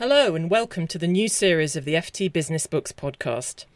Hello, and welcome to the new series of the FT Business Books podcast.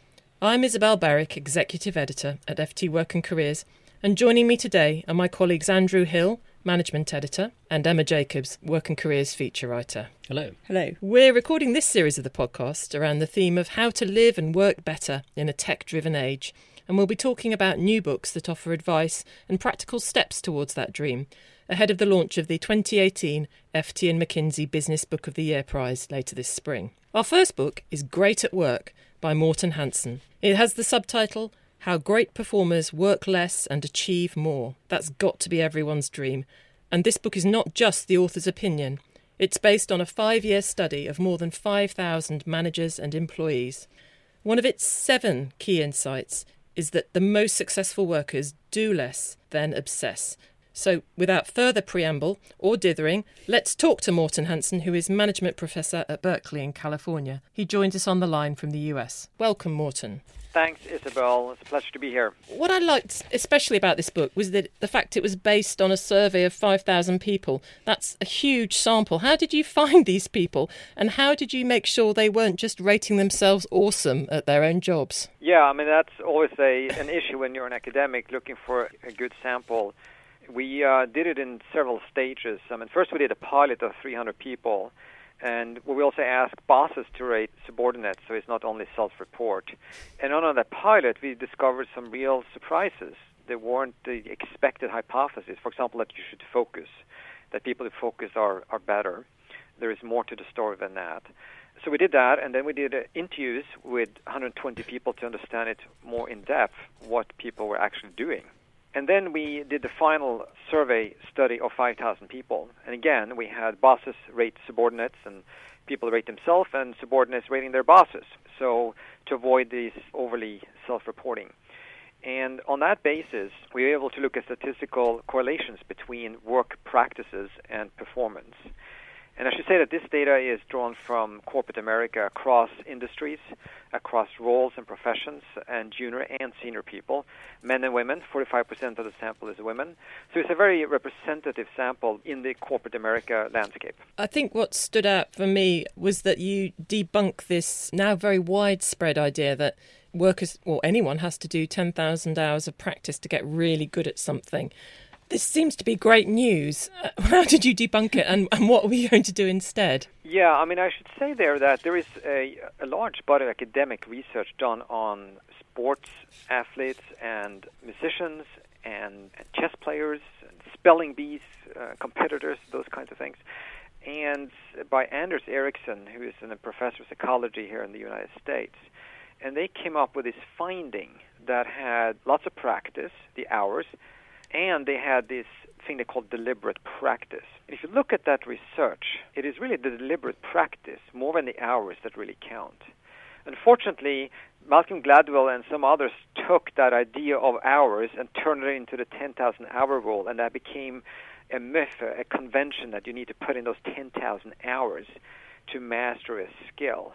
I'm Isabel Berwick, Executive Editor at FT Work and Careers, and joining me today are my colleagues Andrew Hill, Management Editor, and Emma Jacobs, Work and Careers Feature Writer. Hello. Hello. We're recording this series of the podcast around the theme of how to live and work better in a tech driven age, and we'll be talking about new books that offer advice and practical steps towards that dream ahead of the launch of the 2018 FT and McKinsey Business Book of the Year prize later this spring. Our first book is Great at Work by Morten Hansen. It has the subtitle How Great Performers Work Less and Achieve More. That's got to be everyone's dream. And this book is not just the author's opinion. It's based on a five year study of more than 5,000 managers and employees. One of its seven key insights is that the most successful workers do less than obsess. So, without further preamble or dithering, let's talk to Morten Hansen, who is management professor at Berkeley in California. He joins us on the line from the US. Welcome, Morten. Thanks, Isabel. It's a pleasure to be here. What I liked especially about this book was that the fact it was based on a survey of 5,000 people. That's a huge sample. How did you find these people, and how did you make sure they weren't just rating themselves awesome at their own jobs? Yeah, I mean that's always a an issue when you're an academic looking for a good sample. We uh, did it in several stages. I mean, first we did a pilot of 300 people, and we also asked bosses to rate subordinates, so it's not only self-report. And on that pilot, we discovered some real surprises. They weren't the expected hypothesis. For example, that you should focus, that people who focus are are better. There is more to the story than that. So we did that, and then we did uh, interviews with 120 people to understand it more in depth, what people were actually doing. And then we did the final survey study of 5,000 people. And again, we had bosses rate subordinates and people rate themselves and subordinates rating their bosses. So to avoid this overly self-reporting. And on that basis, we were able to look at statistical correlations between work practices and performance. And I should say that this data is drawn from corporate America across industries, across roles and professions, and junior and senior people, men and women. 45% of the sample is women. So it's a very representative sample in the corporate America landscape. I think what stood out for me was that you debunk this now very widespread idea that workers or anyone has to do 10,000 hours of practice to get really good at something. This seems to be great news. How did you debunk it, and, and what are you going to do instead? Yeah, I mean, I should say there that there is a, a large body of academic research done on sports athletes and musicians and, and chess players, and spelling bees, uh, competitors, those kinds of things. And by Anders Ericsson, who is a professor of psychology here in the United States. And they came up with this finding that had lots of practice, the hours, and they had this thing they call deliberate practice. If you look at that research, it is really the deliberate practice more than the hours that really count. Unfortunately, Malcolm Gladwell and some others took that idea of hours and turned it into the 10,000 hour rule, and that became a myth, a convention that you need to put in those 10,000 hours to master a skill.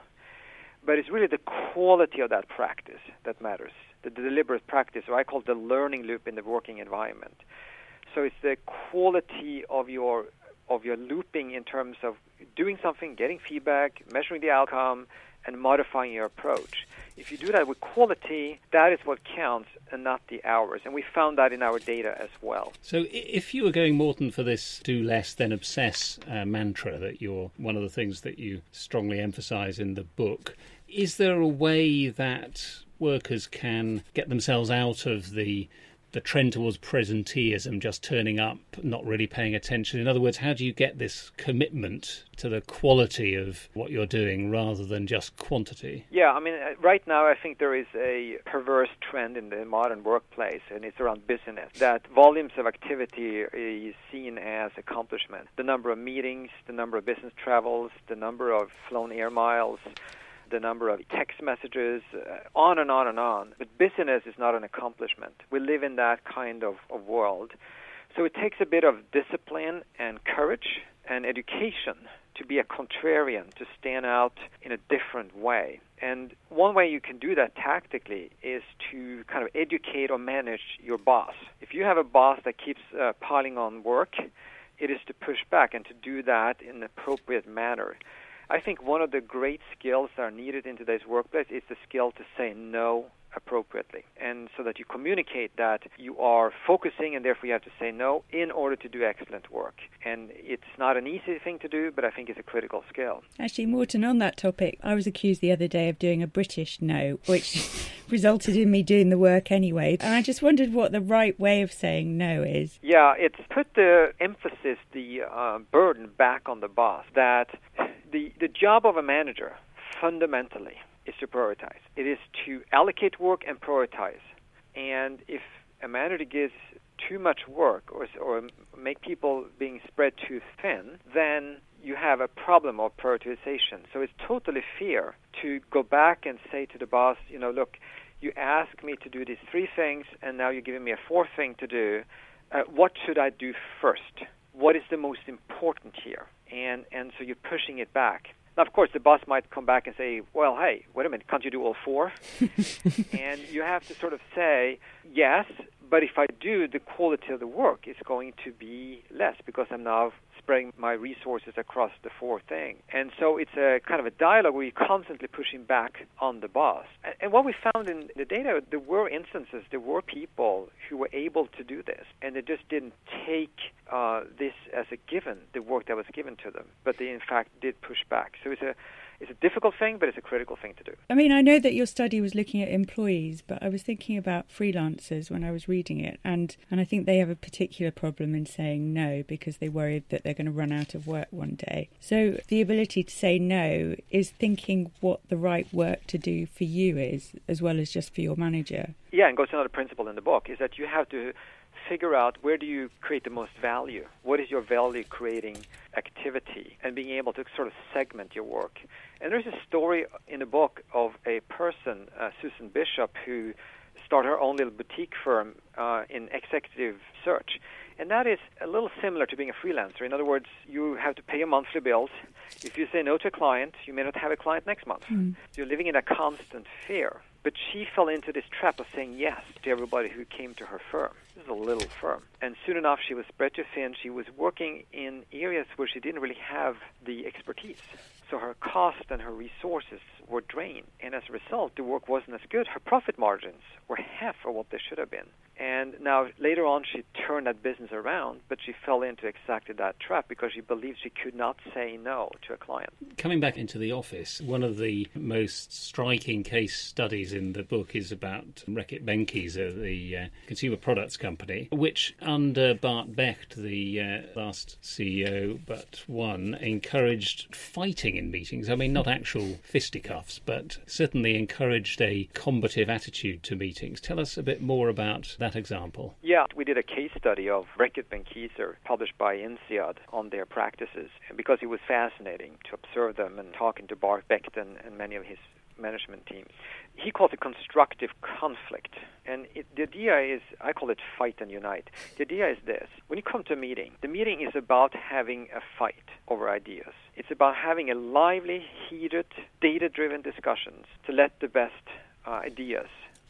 But it's really the quality of that practice that matters, the deliberate practice, or I call it the learning loop in the working environment. So it's the quality of your of your looping in terms of doing something, getting feedback, measuring the outcome, and modifying your approach. If you do that with quality, that is what counts and not the hours. And we found that in our data as well. So, if you were going, Morten, for this do less than obsess uh, mantra that you're one of the things that you strongly emphasize in the book, is there a way that workers can get themselves out of the the trend towards presenteeism, just turning up, not really paying attention? In other words, how do you get this commitment to the quality of what you're doing rather than just quantity? Yeah, I mean, uh, right now I think there is a perverse trend in the modern workplace, and it's around business. That volumes of activity is seen as accomplishment. The number of meetings, the number of business travels, the number of flown air miles, the number of text messages, uh, on and on and on. But business is not an accomplishment. We live in that kind of, of world. So it takes a bit of discipline and courage and education to be a contrarian, to stand out in a different way. And one way you can do that tactically is to kind of educate or manage your boss. If you have a boss that keeps uh, piling on work, it is to push back and to do that in an appropriate manner. I think one of the great skills that are needed in today's workplace is the skill to say no appropriately. And so that you communicate that you are focusing and therefore you have to say no in order to do excellent work. And it's not an easy thing to do but i think it's a critical skill. Actually Morten, on that topic i was accused the other day of doing a british no which resulted in me doing the work anyway. And i just wondered what the right way of saying no is. Yeah it's put the emphasis the uh, burden back on the boss that the the job of a manager fundamentally is to prioritize. It is to allocate work and prioritize. And if a manager gives too much work or, or make people being spread too thin, then you have a problem of prioritization. So it's totally fair to go back and say to the boss, you know, look, you asked me to do these three things, and now you're giving me a fourth thing to do. Uh, what should I do first? What is the most important here? And and so you're pushing it back. Now, of course, the boss might come back and say, well, hey, wait a minute, can't you do all four? and you have to sort of say, yes, but if I do, the quality of the work is going to be less because I'm now spreading my resources across the four things. And so it's a kind of a dialogue where you're constantly pushing back on the boss. And what we found in the data, there were instances, there were people who were able to do this, and they just didn't take uh, this as a given, the work that was given to them, but they in fact did push back. So it's a it's a difficult thing, but it's a critical thing to do. I mean, I know that your study was looking at employees, but I was thinking about freelancers when I was reading it, and, and I think they have a particular problem in saying no because they worry that they're going to run out of work one day. So the ability to say no is thinking what the right work to do for you is, as well as just for your manager. Yeah, and goes to another principle in the book is that you have to figure out where do you create the most value? What is your value creating activity? And being able to sort of segment your work. And there's a story in the book of a person, uh, Susan Bishop, who started her own little boutique firm uh, in executive search. And that is a little similar to being a freelancer. In other words, you have to pay your monthly bills. If you say no to a client, you may not have a client next month. Mm. So you're living in a constant fear. But she fell into this trap of saying yes to everybody who came to her firm. This is a little firm. And soon enough, she was spread too thin. She was working in areas where she didn't really have the expertise. So her cost and her resources were drained. And as a result, the work wasn't as good. Her profit margins were half of what they should have been. And now later on, she turned that business around, but she fell into exactly that trap because she believed she could not say no to a client. Coming back into the office, one of the most striking case studies in the book is about Reckitt Benckiser, the uh, consumer products company, which under Bart Becht, the uh, last CEO but one, encouraged fighting in meetings. I mean, not actual fisticuffs, but certainly encouraged a combative attitude to meetings. Tell us a bit more about that example. Yeah, we did a case study of Reckitt Benckiser published by INSEAD on their practices because it was fascinating to observe them and talking to Bart Becht and, and many of his management team. He calls it constructive conflict. And it, the idea is, I call it fight and unite. The idea is this when you come to a meeting, the meeting is about having a fight over ideas. It's about having a lively, heated, data driven discussions to let the best uh, ideas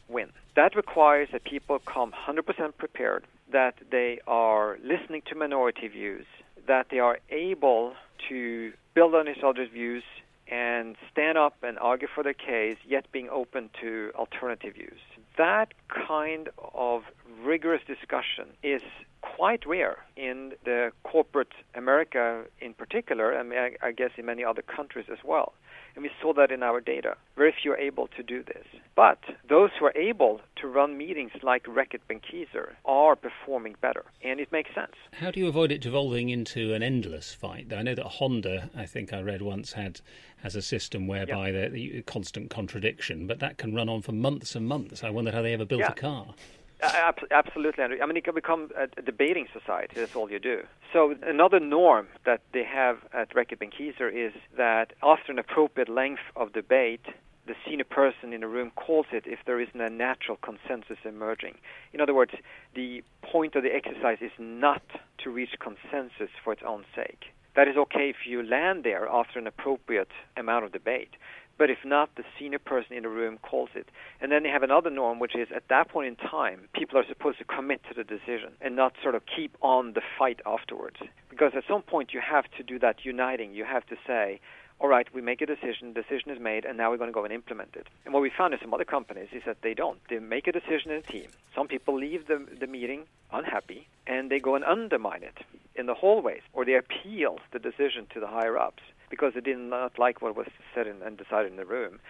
win. That requires that people come 100% prepared, that they are listening to minority views, that they are able to build on each other's views and stand up and argue for their case, yet being open to alternative views. That kind of rigorous discussion is quite rare in the corporate America in particular, and I, guess in many other countries as well. And we saw that in our data. Very few are able to do this. But those who are able to run meetings like Reckitt Benckiser are performing better. And it makes sense. How do you avoid it devolving into an endless fight? I know that Honda, I think I read once, had has a system whereby yeah. the constant contradiction, but that can run on for months and months. I wonder how they ever built yeah. a car. Absolutely, Andrew. I mean, it can become a debating society. That's all you do. So another norm that they have at Reckitt Benckiser is that after an appropriate length of debate, the senior person in the room calls it if there isn't a natural consensus emerging. In other words, the point of the exercise is not to reach consensus for its own sake. That is okay if you land there after an appropriate amount of debate. But if not, the senior person in the room calls it. And then they have another norm, which is at that point in time, people are supposed to commit to the decision and not sort of keep on the fight afterwards. Because at some point, you have to do that uniting. You have to say, all right, we make a decision, decision is made, and now we're going to go and implement it. And what we found in some other companies is that they don't. They make a decision in a team. Some people leave the, the meeting unhappy, and they go and undermine it in the hallways, or they appeal the decision to the higher ups because they did not like what was said in, and decided in the room.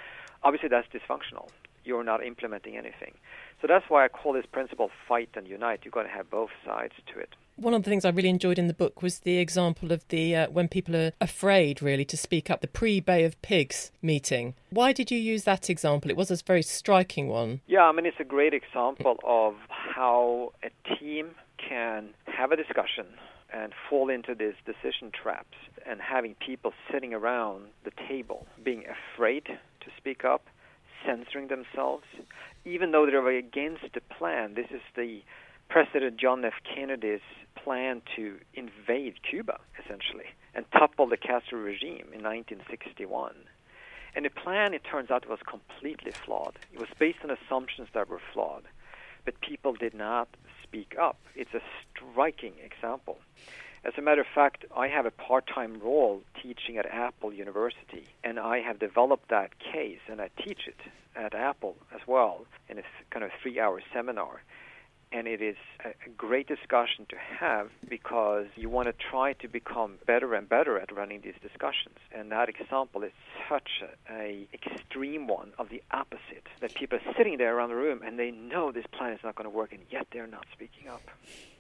Obviously, that's dysfunctional. You're not implementing anything. So that's why I call this principle fight and unite. You've got to have both sides to it. One of the things I really enjoyed in the book was the example of the uh, when people are afraid really to speak up, the pre Bay of Pigs meeting. Why did you use that example? It was a very striking one. Yeah, I mean, it's a great example of how a team can have a discussion and fall into these decision traps and having people sitting around the table being afraid to speak up, censoring themselves, even though they're against the plan. This is the President John F. Kennedy's plan to invade Cuba, essentially, and topple the Castro regime in 1961. And the plan, it turns out, was completely flawed. It was based on assumptions that were flawed, but people did not speak up. It's a striking example. As a matter of fact, I have a part time role teaching at Apple University, and I have developed that case, and I teach it at Apple as well in a kind of three hour seminar. And it is a great discussion to have because you want to try to become better and better at running these discussions. And that example is such a, extreme one of the opposite that people are sitting there around the room and they know this plan is not going to work, and yet they're not speaking up.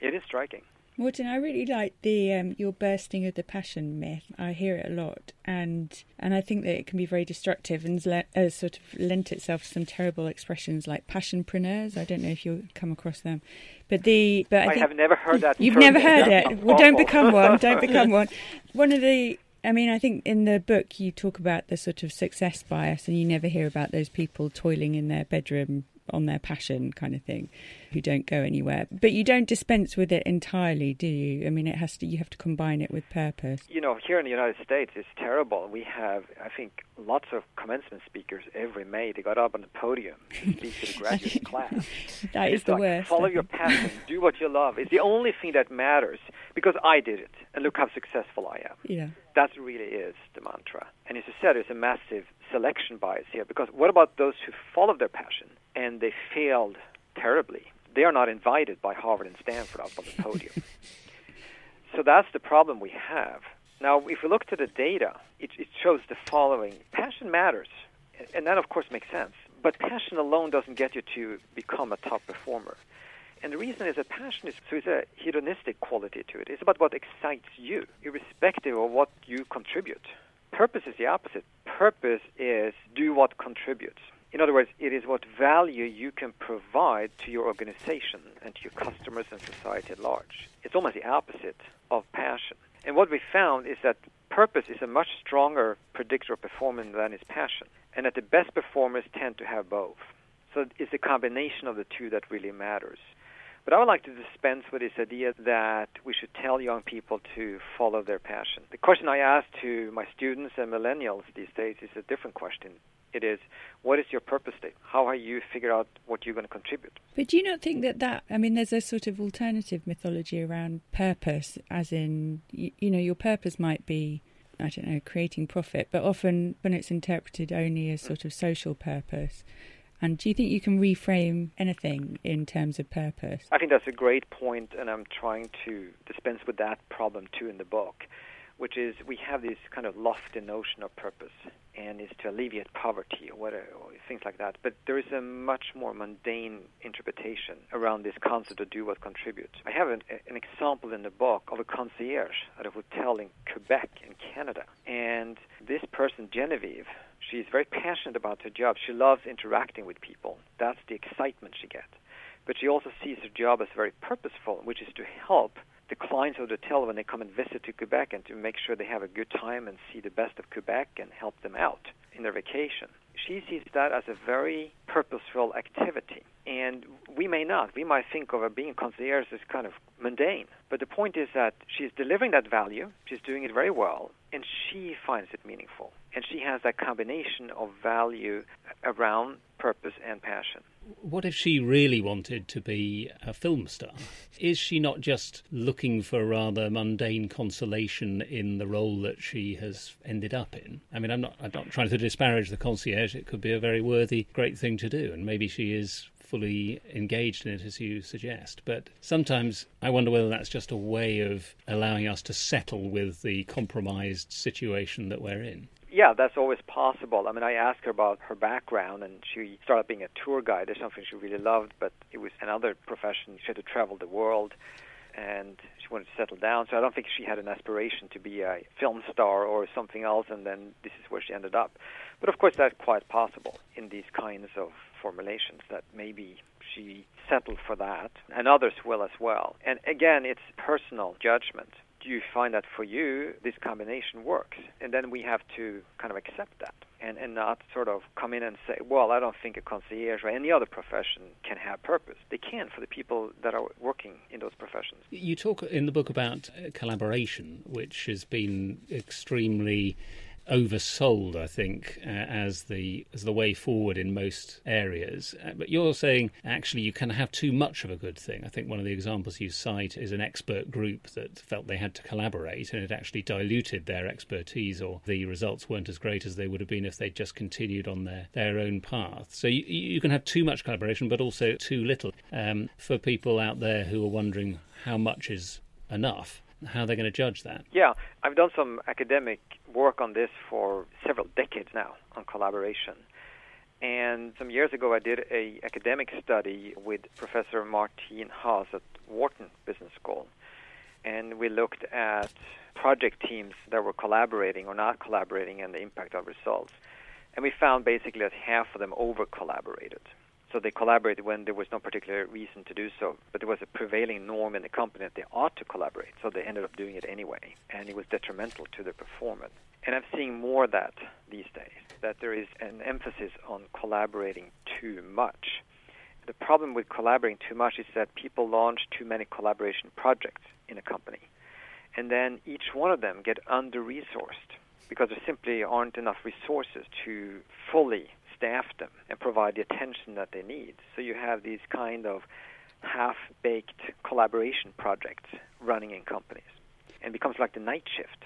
It is striking. Morten, I really like the um, your bursting of the passion myth. I hear it a lot, and and I think that it can be very destructive and le- uh, sort of lent itself to some terrible expressions like passionpreneurs. I don't know if you'll come across them, but the but I, I have never heard that. You've never heard it. Well, don't become one. Don't become one. One of the I mean, I think in the book you talk about the sort of success bias, and you never hear about those people toiling in their bedroom on their passion kind of thing who don't go anywhere. But you don't dispense with it entirely do you? I mean it has to you have to combine it with purpose. You know here in the united states it's terrible. We have i think lots of commencement speakers every may. They got up on the podium to speak to the graduate class. That is the like, worst follow your passion. Do what you love. It's the only thing that matters because i did it. And look how successful i am. Yeah. That really is the mantra. And as you said it's a massive selection bias here because what about those who follow their passion and they failed terribly. They are not invited by Harvard and Stanford up on the podium. so that's the problem we have. Now, if we look to the data, it, it shows the following passion matters, and that, of course, makes sense. But passion alone doesn't get you to become a top performer. And the reason is that passion is so it's a hedonistic quality to it. It's about what excites you, irrespective of what you contribute. Purpose is the opposite. Purpose is do what contributes. In other words, it is what value you can provide to your organization and to your customers and society at large. It's almost the opposite of passion. And what we found is that purpose is a much stronger predictor of performance than is passion, and that the best performers tend to have both. So it's a combination of the two that really matters. But I would like to dispense with this idea that we should tell young people to follow their passion. The question I ask to my students and millennials these days is a different question. It is, what is your purpose statement? How are you figure out what you're going to contribute? But do you not think that that, I mean, there's a sort of alternative mythology around purpose, as in, you, you know, your purpose might be, I don't know, creating profit, but often when it's interpreted only as sort of social purpose, And do you think you can reframe anything in terms of purpose? I think that's a great point, and I'm trying to dispense with that problem too in the book, which is we have this kind of lofty notion of purpose, and is to alleviate poverty or whatever, things like that. But there is a much more mundane interpretation around this concept of do what contributes. I have an, an example in the book of a concierge at a hotel in Quebec in Canada, and this person, Genevieve, She's very passionate about her job. She loves interacting with people. That's the excitement she gets. But she also sees her job as very purposeful, which is to help the clients of the hotel when they come and visit to Quebec and to make sure they have a good time and see the best of Quebec and help them out in their vacation. She sees that as a very purposeful activity. And we may not. We might think of her being a concierge as kind of mundane. But the point is that she's delivering that value, she's doing it very well, and she finds it meaningful. And she has that combination of value around purpose and passion. What if she really wanted to be a film star? Is she not just looking for rather mundane consolation in the role that she has ended up in? I mean, I'm not, I'm not trying to disparage the concierge. It could be a very worthy, great thing to do, and maybe she is fully engaged in it as you suggest. But sometimes I wonder whether that's just a way of allowing us to settle with the compromised situation that we're in. Yeah, that's always possible. I mean, I asked her about her background, and she started being a tour guide. It's something she really loved, but it was another profession. She had to travel the world, and she wanted to settle down. So I don't think she had an aspiration to be a film star or something else, and then this is where she ended up. But of course, that's quite possible in these kinds of formulations that maybe she settled for that, and others will as well. And again, it's personal judgment. Do you find that for you this combination works? And then we have to kind of accept that and, and not sort of come in and say, well, I don't think a concierge or any other profession can have purpose. They can for the people that are working in those professions. You talk in the book about collaboration, which has been extremely oversold, I think, uh, as the as the way forward in most areas. Uh, but you're saying actually you can have too much of a good thing. I think one of the examples you cite is an expert group that felt they had to collaborate, and it actually diluted their expertise, or the results weren't as great as they would have been if they'd just continued on their their own path. So you, you can have too much collaboration, but also too little. Um, for people out there who are wondering how much is enough how they're going to judge that. Yeah, I've done some academic work on this for several decades now on collaboration. And some years ago, I did a academic study with Professor Martin Haas at Wharton Business School, and we looked at project teams that were collaborating or not collaborating and the impact of results. And we found basically that half of them over collaborated. So they collaborated when there was no particular reason to do so, but there was a prevailing norm in the company that they ought to collaborate, so they ended up doing it anyway, and it was detrimental to their performance. And I'm seeing more of that these days, that there is an emphasis on collaborating too much. The problem with collaborating too much is that people launch too many collaboration projects in a company, and then each one of them get under-resourced because there simply aren't enough resources to fully staff them and provide the attention that they need. So you have these kind of half-baked collaboration projects running in companies and becomes like the night shift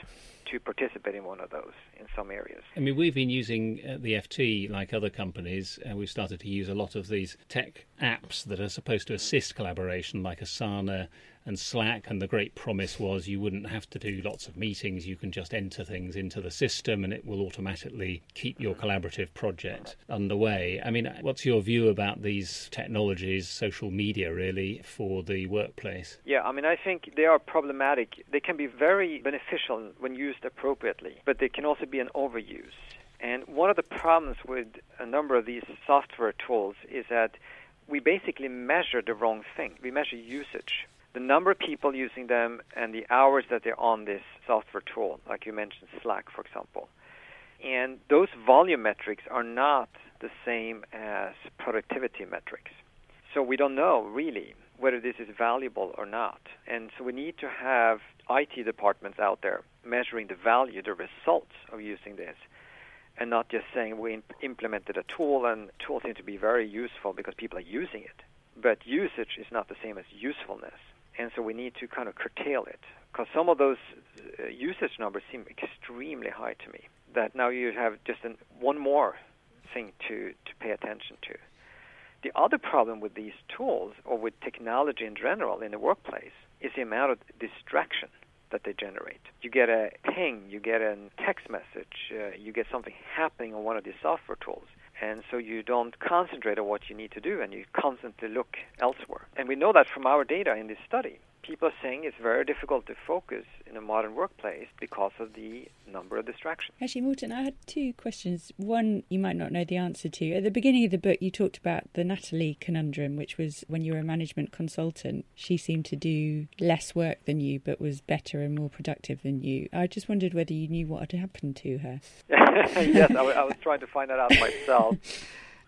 to participate in one of those in some areas. I mean, we've been using uh, the FT like other companies, and we've started to use a lot of these tech apps that are supposed to assist collaboration, like Asana and Slack. And the great promise was you wouldn't have to do lots of meetings. You can just enter things into the system and it will automatically keep your collaborative project underway. I mean, what's your view about these technologies, social media, really, for the workplace? Yeah, I mean, I think they are problematic. They can be very beneficial when used appropriately, but they can also be an overuse. And one of the problems with a number of these software tools is that we basically measure the wrong thing. We measure usage the number of people using them and the hours that they're on this software tool, like you mentioned Slack, for example. And those volume metrics are not the same as productivity metrics. So we don't know really whether this is valuable or not. And so we need to have IT departments out there measuring the value, the results of using this, and not just saying we imp- implemented a tool and tools seem to be very useful because people are using it. But usage is not the same as usefulness and so we need to kind of curtail it because some of those uh, usage numbers seem extremely high to me. That now you have just an, one more thing to to pay attention to, The other problem with these tools or with technology in general in the workplace is the amount of distraction that they generate. You get a ping, you get a text message, uh, you get something happening on one of these software tools. And so you don't concentrate on what you need to do and you constantly look elsewhere. And we know that from our data in this study people are saying it's very difficult to focus in a modern workplace because of the number of distractions. Actually, Morten, I had two questions. One you might not know the answer to. At the beginning of the book, you talked about the Natalie conundrum, which was when you were a management consultant, she seemed to do less work than you, but was better and more productive than you. I just wondered whether you knew what had happened to her. yes, I, w- I was trying to find that out myself.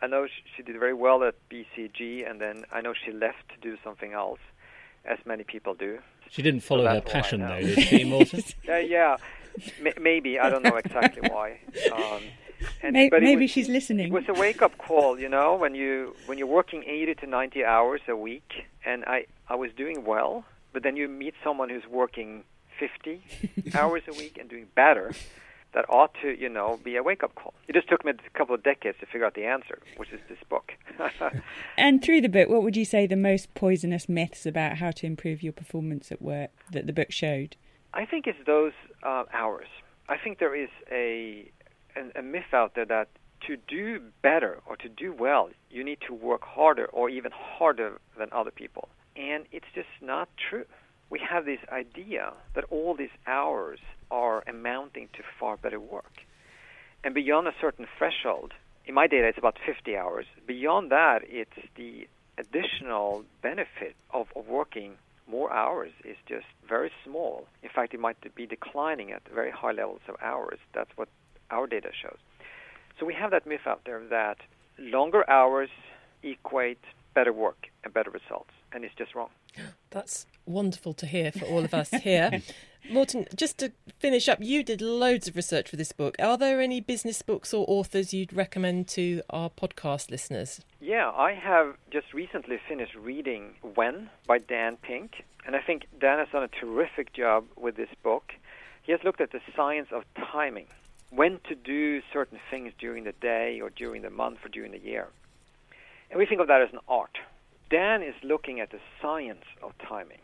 I know she did very well at BCG, and then I know she left to do something else as many people do. She didn't follow so her passion, though, did she, Morten? uh, yeah, M- maybe. I don't know exactly why. Um, and, maybe, maybe was, she's listening. It was a wake-up call, you know, when you when you're working 80 to 90 hours a week, and I I was doing well, but then you meet someone who's working 50 hours a week and doing better that ought to, you know, be a wake-up call. It just took me a couple of decades to figure out the answer, which is this book. and through the book, what would you say the most poisonous myths about how to improve your performance at work that the book showed? I think it's those uh, hours. I think there is a, a, a myth out there that to do better or to do well, you need to work harder or even harder than other people. And it's just not true. We have this idea that all these hours are amounting to far better work. And beyond a certain threshold, in my data it's about 50 hours. Beyond that, it's the additional benefit of, of working more hours is just very small. In fact, it might be declining at very high levels of hours. That's what our data shows. So we have that myth out there that longer hours equate better work and better results, and it's just wrong. That's wonderful to hear for all of us here. Morten, just to finish up, you did loads of research for this book. Are there any business books or authors you'd recommend to our podcast listeners? Yeah, I have just recently finished reading When by Dan Pink, and I think Dan has done a terrific job with this book. He has looked at the science of timing, when to do certain things during the day or during the month or during the year. And we think of that as an art. Dan is looking at the science of timing.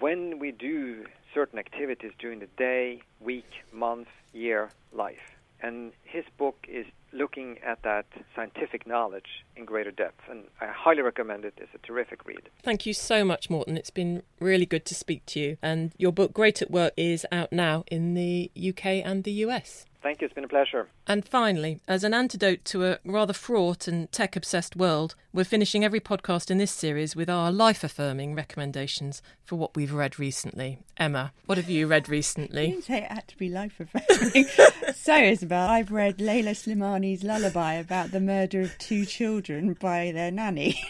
When we do certain activities during the day, week, month, year, life. And his book is looking at that scientific knowledge in greater depth. And I highly recommend it. It's a terrific read. Thank you so much, Morten. It's been really good to speak to you. And your book, Great at Work, is out now in the UK and the US. Thank you. It's been a pleasure. And finally, as an antidote to a rather fraught and tech obsessed world, we're finishing every podcast in this series with our life affirming recommendations for what we've read recently. Emma, what have you read recently? You didn't say it had to be life affirming. so, Isabel, I've read Leila Slimani's lullaby about the murder of two children by their nanny,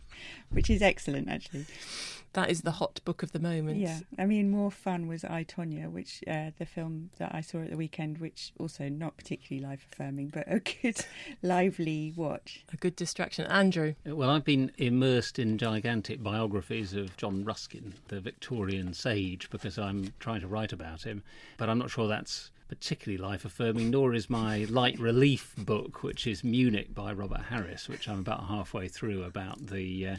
which is excellent, actually that is the hot book of the moment. Yeah, I mean, more fun was I Tonya, which uh, the film that I saw at the weekend, which also not particularly life affirming, but a good, lively watch. A good distraction. Andrew. Well, I've been immersed in gigantic biographies of John Ruskin, the Victorian sage, because I'm trying to write about him, but I'm not sure that's particularly life affirming, nor is my light relief book, which is Munich by Robert Harris, which I'm about halfway through about the. Uh, uh,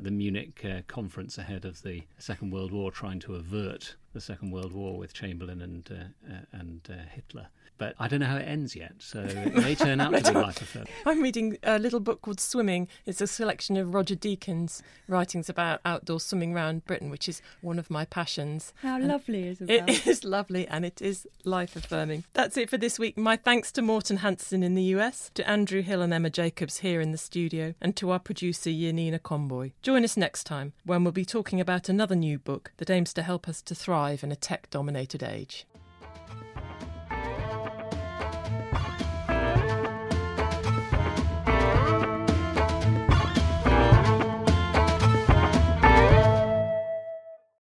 the Munich uh, conference ahead of the Second World War, trying to avert the Second World War with Chamberlain and uh, uh and uh, Hitler but I don't know how it ends yet, so it may turn out to be life affirming. I'm reading a little book called Swimming. It's a selection of Roger Deakin's writings about outdoor swimming around Britain, which is one of my passions. How and lovely is it? It is lovely and it is life affirming. That's it for this week. My thanks to Morten Hansen in the US, to Andrew Hill and Emma Jacobs here in the studio, and to our producer Yanina Conboy. Join us next time when we'll be talking about another new book that aims to help us to thrive in a tech dominated age.